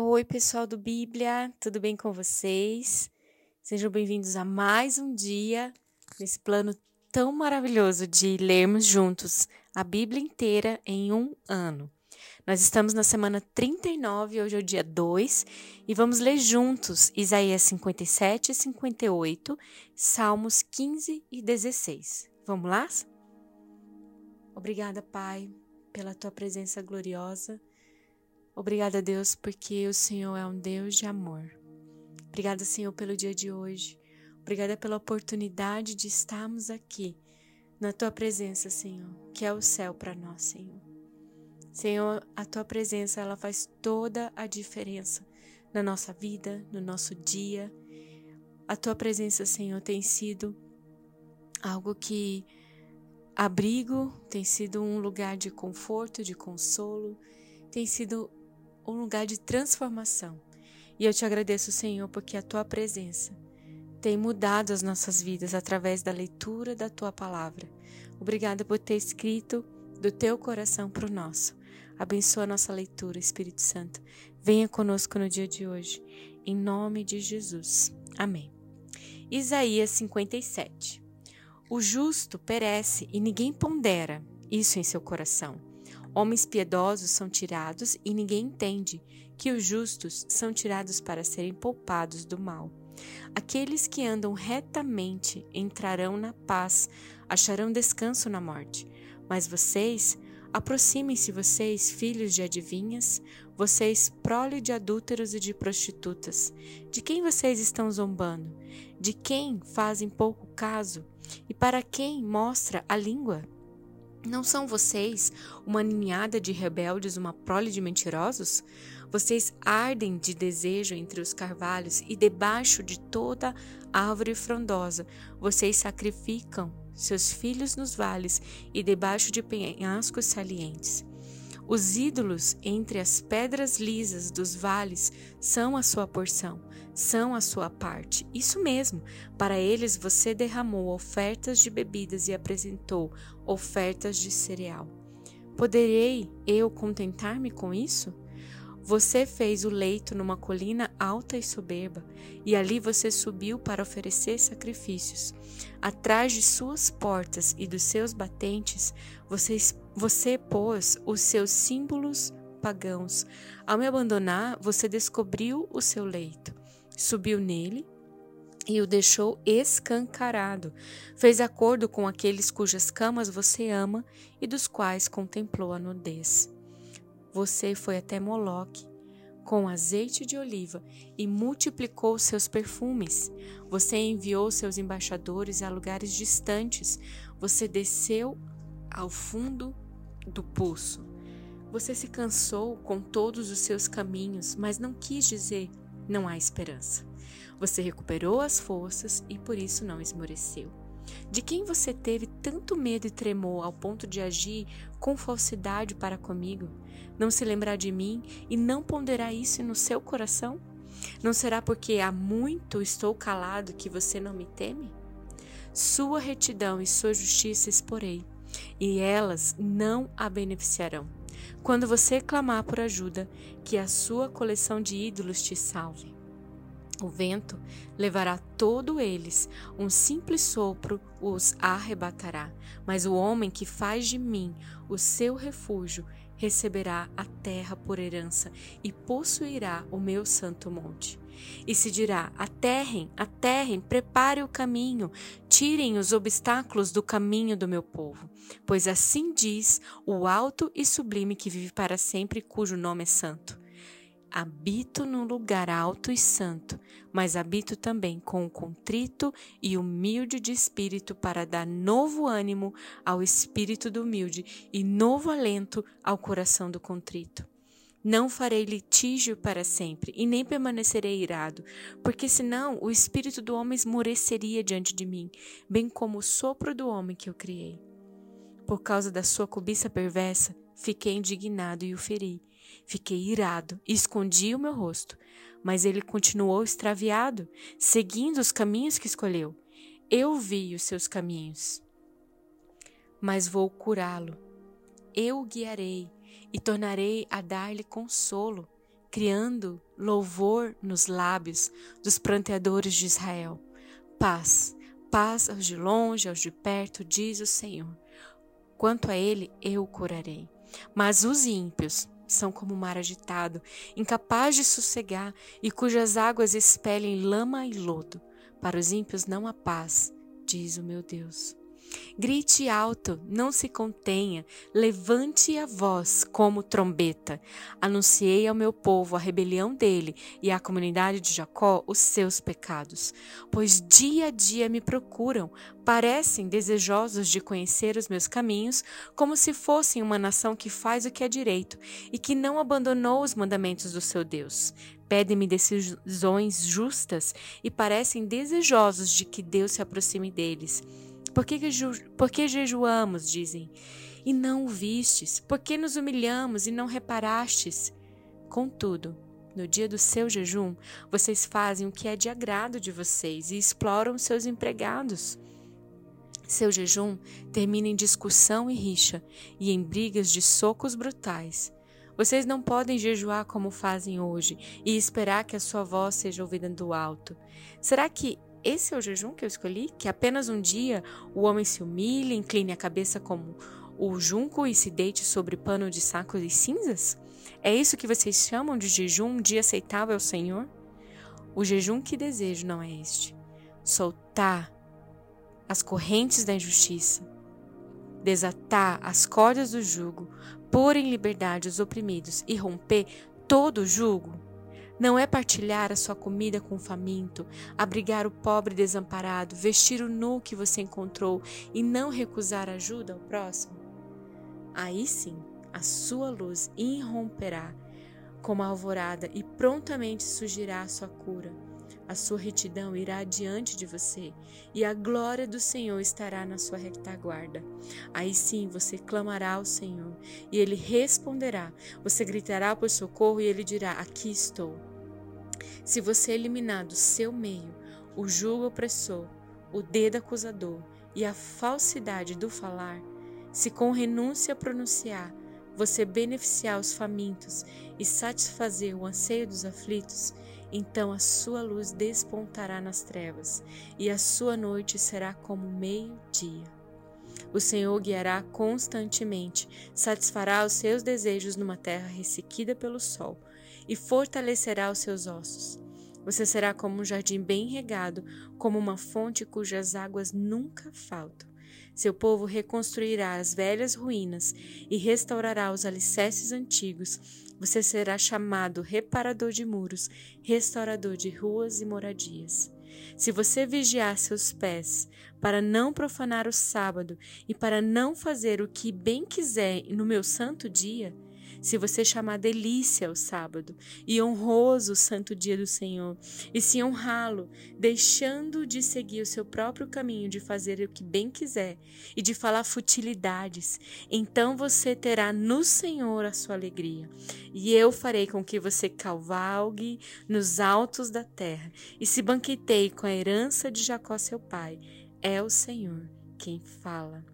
Oi, pessoal do Bíblia, tudo bem com vocês? Sejam bem-vindos a mais um dia nesse plano tão maravilhoso de lermos juntos a Bíblia inteira em um ano. Nós estamos na semana 39, hoje é o dia 2, e vamos ler juntos Isaías 57 e 58, Salmos 15 e 16. Vamos lá? Obrigada, Pai, pela tua presença gloriosa Obrigada, Deus, porque o Senhor é um Deus de amor. Obrigada, Senhor, pelo dia de hoje. Obrigada pela oportunidade de estarmos aqui na tua presença, Senhor, que é o céu para nós, Senhor. Senhor, a tua presença ela faz toda a diferença na nossa vida, no nosso dia. A tua presença, Senhor, tem sido algo que abrigo, tem sido um lugar de conforto, de consolo, tem sido um lugar de transformação. E eu te agradeço, Senhor, porque a tua presença tem mudado as nossas vidas através da leitura da tua palavra. Obrigada por ter escrito do teu coração para o nosso. Abençoa a nossa leitura, Espírito Santo. Venha conosco no dia de hoje. Em nome de Jesus. Amém. Isaías 57. O justo perece e ninguém pondera isso em seu coração. Homens piedosos são tirados e ninguém entende que os justos são tirados para serem poupados do mal. Aqueles que andam retamente entrarão na paz, acharão descanso na morte. Mas vocês, aproximem-se vocês, filhos de adivinhas, vocês, prole de adúlteros e de prostitutas. De quem vocês estão zombando? De quem fazem pouco caso? E para quem mostra a língua? Não são vocês uma ninhada de rebeldes, uma prole de mentirosos? Vocês ardem de desejo entre os carvalhos e debaixo de toda árvore frondosa. Vocês sacrificam seus filhos nos vales e debaixo de penhascos salientes. Os ídolos entre as pedras lisas dos vales são a sua porção, são a sua parte. Isso mesmo, para eles você derramou ofertas de bebidas e apresentou ofertas de cereal. Poderei eu contentar-me com isso? Você fez o leito numa colina alta e soberba, e ali você subiu para oferecer sacrifícios. Atrás de suas portas e dos seus batentes, você, você pôs os seus símbolos pagãos. Ao me abandonar, você descobriu o seu leito, subiu nele e o deixou escancarado. Fez acordo com aqueles cujas camas você ama e dos quais contemplou a nudez. Você foi até Moloque com azeite de oliva e multiplicou seus perfumes. Você enviou seus embaixadores a lugares distantes. Você desceu ao fundo do poço. Você se cansou com todos os seus caminhos, mas não quis dizer não há esperança. Você recuperou as forças e por isso não esmoreceu. De quem você teve tanto medo e tremor ao ponto de agir com falsidade para comigo? Não se lembrar de mim e não ponderar isso no seu coração? Não será porque há muito estou calado que você não me teme? Sua retidão e sua justiça exporei, e elas não a beneficiarão. Quando você clamar por ajuda, que a sua coleção de ídolos te salve. O vento levará todo eles, um simples sopro os arrebatará. Mas o homem que faz de mim o seu refúgio receberá a terra por herança e possuirá o meu santo monte. E se dirá: Aterrem, aterrem, prepare o caminho, tirem os obstáculos do caminho do meu povo. Pois assim diz o alto e sublime que vive para sempre, cujo nome é santo. Habito num lugar alto e santo, mas habito também com o contrito e humilde de espírito para dar novo ânimo ao espírito do humilde e novo alento ao coração do contrito. Não farei litígio para sempre e nem permanecerei irado, porque senão o espírito do homem esmoreceria diante de mim, bem como o sopro do homem que eu criei. Por causa da sua cobiça perversa, fiquei indignado e o feri Fiquei irado e escondi o meu rosto, mas ele continuou extraviado, seguindo os caminhos que escolheu. Eu vi os seus caminhos, mas vou curá-lo. Eu o guiarei e tornarei a dar-lhe consolo. criando louvor nos lábios dos pranteadores de Israel. Paz, paz aos de longe, aos de perto, diz o Senhor. Quanto a ele, eu o curarei. Mas os ímpios são como o mar agitado, incapaz de sossegar e cujas águas expelem lama e lodo. Para os ímpios não há paz, diz o meu Deus. Grite alto, não se contenha, levante a voz como trombeta. Anunciei ao meu povo a rebelião dele e à comunidade de Jacó os seus pecados. Pois dia a dia me procuram, parecem desejosos de conhecer os meus caminhos, como se fossem uma nação que faz o que é direito e que não abandonou os mandamentos do seu Deus. Pedem-me decisões justas e parecem desejosos de que Deus se aproxime deles. Por que, por que jejuamos, dizem, e não o vistes? Por que nos humilhamos e não reparastes? Contudo, no dia do seu jejum, vocês fazem o que é de agrado de vocês e exploram seus empregados. Seu jejum termina em discussão e rixa e em brigas de socos brutais. Vocês não podem jejuar como fazem hoje e esperar que a sua voz seja ouvida do alto. Será que esse é o jejum que eu escolhi? Que apenas um dia o homem se humilhe, incline a cabeça como o junco e se deite sobre pano de sacos e cinzas? É isso que vocês chamam de jejum, um dia aceitável ao Senhor? O jejum que desejo não é este: soltar as correntes da injustiça, desatar as cordas do jugo, pôr em liberdade os oprimidos e romper todo o jugo. Não é partilhar a sua comida com o faminto, abrigar o pobre desamparado, vestir o nu que você encontrou e não recusar ajuda ao próximo? Aí sim, a sua luz irromperá como a alvorada e prontamente surgirá a sua cura. A sua retidão irá diante de você e a glória do Senhor estará na sua retaguarda. Aí sim você clamará ao Senhor e ele responderá. Você gritará por socorro e ele dirá: Aqui estou. Se você eliminar do seu meio o julgo opressor, o dedo acusador e a falsidade do falar, se com renúncia pronunciar, você beneficiar os famintos e satisfazer o anseio dos aflitos, então a sua luz despontará nas trevas, e a sua noite será como meio-dia. O Senhor guiará constantemente, satisfará os seus desejos numa terra ressequida pelo sol, e fortalecerá os seus ossos. Você será como um jardim bem regado, como uma fonte cujas águas nunca faltam. Seu povo reconstruirá as velhas ruínas e restaurará os alicerces antigos. Você será chamado reparador de muros, restaurador de ruas e moradias. Se você vigiar seus pés, para não profanar o sábado e para não fazer o que bem quiser no meu santo dia, se você chamar delícia o sábado e honroso o santo dia do Senhor, e se honrá-lo, deixando de seguir o seu próprio caminho de fazer o que bem quiser e de falar futilidades, então você terá no Senhor a sua alegria. E eu farei com que você cavalgue nos altos da terra e se banqueteie com a herança de Jacó seu pai. É o Senhor quem fala.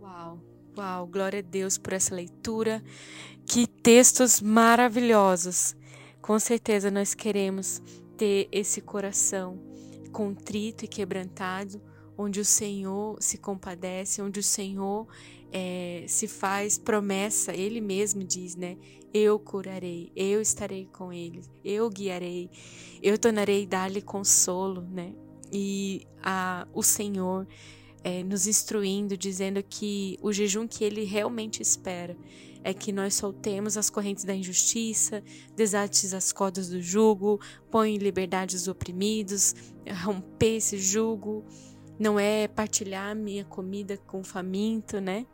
Uau! Uau, glória a Deus por essa leitura. Que textos maravilhosos. Com certeza nós queremos ter esse coração contrito e quebrantado, onde o Senhor se compadece, onde o Senhor é, se faz promessa, Ele mesmo diz, né? Eu curarei, eu estarei com ele, eu guiarei, eu tornarei dar-lhe consolo, né? E a, o Senhor é, nos instruindo, dizendo que o jejum que ele realmente espera é que nós soltemos as correntes da injustiça, desates as cordas do jugo, põe em liberdade os oprimidos, romper esse jugo. Não é partilhar minha comida com faminto, né?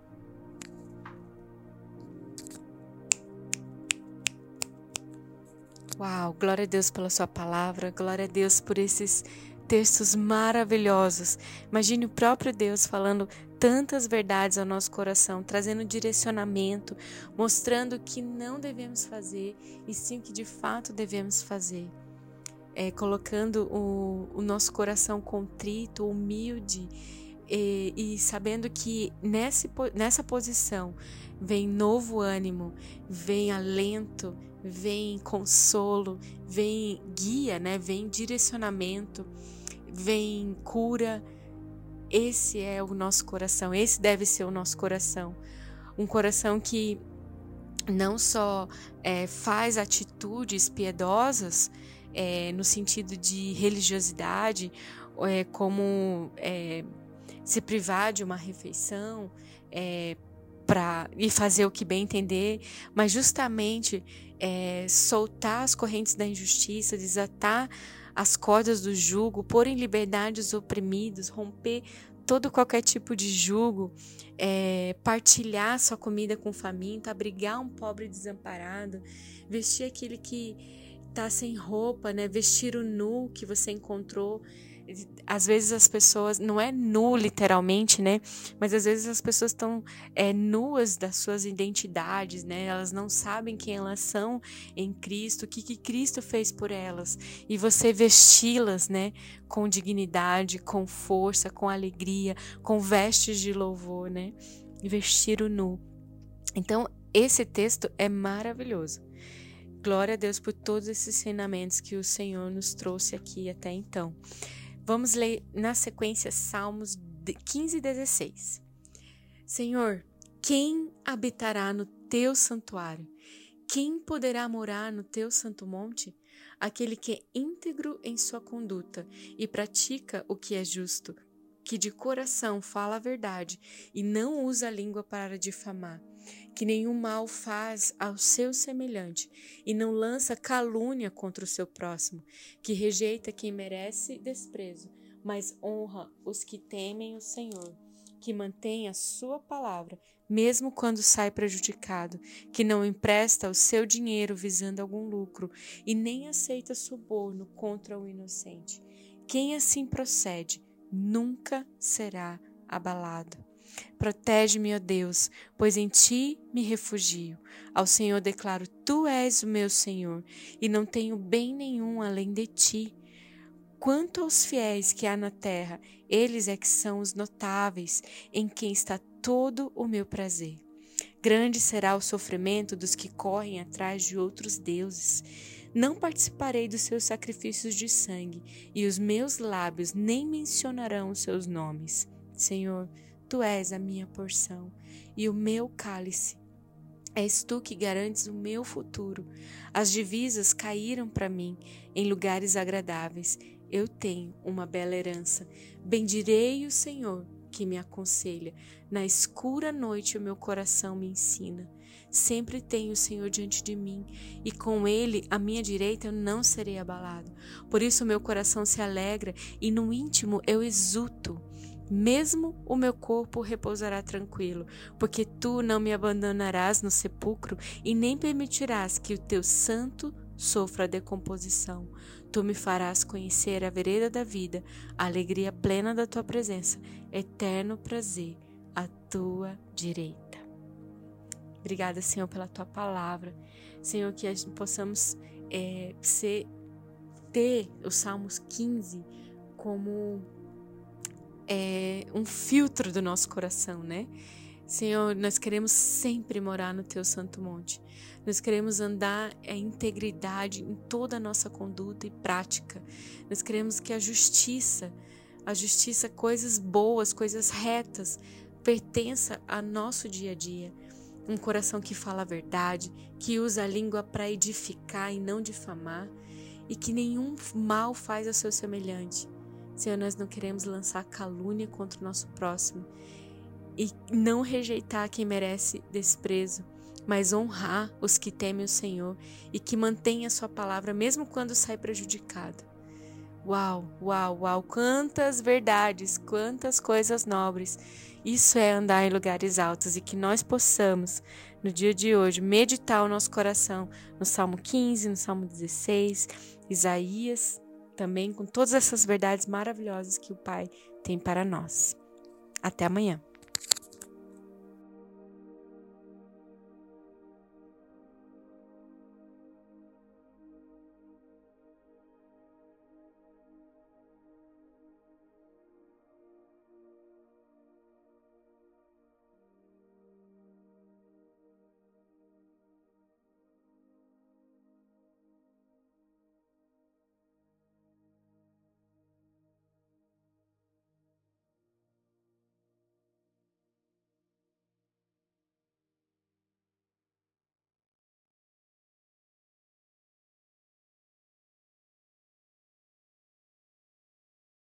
Uau, glória a Deus pela sua palavra, glória a Deus por esses textos maravilhosos. Imagine o próprio Deus falando tantas verdades ao nosso coração, trazendo direcionamento, mostrando que não devemos fazer e sim o que de fato devemos fazer. É, colocando o, o nosso coração contrito, humilde, e, e sabendo que nesse, nessa posição vem novo ânimo, vem alento, vem consolo, vem guia, né? Vem direcionamento, vem cura. Esse é o nosso coração, esse deve ser o nosso coração. Um coração que não só é, faz atitudes piedosas é, no sentido de religiosidade, é, como é, se privar de uma refeição é, para e fazer o que bem entender, mas justamente é, soltar as correntes da injustiça, desatar as cordas do jugo, pôr em liberdade os oprimidos, romper todo qualquer tipo de jugo, é, partilhar sua comida com o faminto, abrigar um pobre desamparado, vestir aquele que está sem roupa, né? vestir o nu que você encontrou às vezes as pessoas, não é nu literalmente, né? Mas às vezes as pessoas estão é, nuas das suas identidades, né? Elas não sabem quem elas são em Cristo, o que, que Cristo fez por elas. E você vesti-las, né? Com dignidade, com força, com alegria, com vestes de louvor, né? Vestir o nu. Então, esse texto é maravilhoso. Glória a Deus por todos esses ensinamentos que o Senhor nos trouxe aqui até então. Vamos ler na sequência Salmos 15 e 16. Senhor, quem habitará no teu santuário? Quem poderá morar no teu santo monte? Aquele que é íntegro em sua conduta e pratica o que é justo, que de coração fala a verdade e não usa a língua para difamar que nenhum mal faz ao seu semelhante e não lança calúnia contra o seu próximo, que rejeita quem merece desprezo, mas honra os que temem o Senhor, que mantém a sua palavra, mesmo quando sai prejudicado, que não empresta o seu dinheiro visando algum lucro e nem aceita suborno contra o inocente. Quem assim procede nunca será abalado. Protege-me, ó Deus, pois em ti me refugio. Ao Senhor declaro: Tu és o meu Senhor, e não tenho bem nenhum além de ti. Quanto aos fiéis que há na terra, eles é que são os notáveis, em quem está todo o meu prazer. Grande será o sofrimento dos que correm atrás de outros deuses. Não participarei dos seus sacrifícios de sangue, e os meus lábios nem mencionarão os seus nomes. Senhor, Tu és a minha porção e o meu cálice. És tu que garantes o meu futuro. As divisas caíram para mim em lugares agradáveis. Eu tenho uma bela herança. Bendirei o Senhor que me aconselha. Na escura noite o meu coração me ensina. Sempre tenho o Senhor diante de mim, e com Ele à minha direita eu não serei abalado. Por isso meu coração se alegra, e no íntimo eu exulto mesmo o meu corpo repousará tranquilo, porque tu não me abandonarás no sepulcro e nem permitirás que o teu santo sofra decomposição. Tu me farás conhecer a vereda da vida, a alegria plena da tua presença, eterno prazer à tua direita. Obrigada, Senhor, pela tua palavra. Senhor, que possamos é, ser, ter os Salmos 15 como é, um filtro do nosso coração, né? Senhor, nós queremos sempre morar no Teu Santo Monte. Nós queremos andar em integridade em toda a nossa conduta e prática. Nós queremos que a justiça, a justiça, coisas boas, coisas retas, pertença a nosso dia a dia. Um coração que fala a verdade, que usa a língua para edificar e não difamar, e que nenhum mal faz ao seu semelhante. Senhor, nós não queremos lançar calúnia contra o nosso próximo e não rejeitar quem merece desprezo, mas honrar os que temem o Senhor e que mantém a sua palavra mesmo quando sai prejudicado. Uau, uau, uau, quantas verdades, quantas coisas nobres. Isso é andar em lugares altos e que nós possamos, no dia de hoje, meditar o nosso coração no Salmo 15, no Salmo 16, Isaías também com todas essas verdades maravilhosas que o Pai tem para nós. Até amanhã.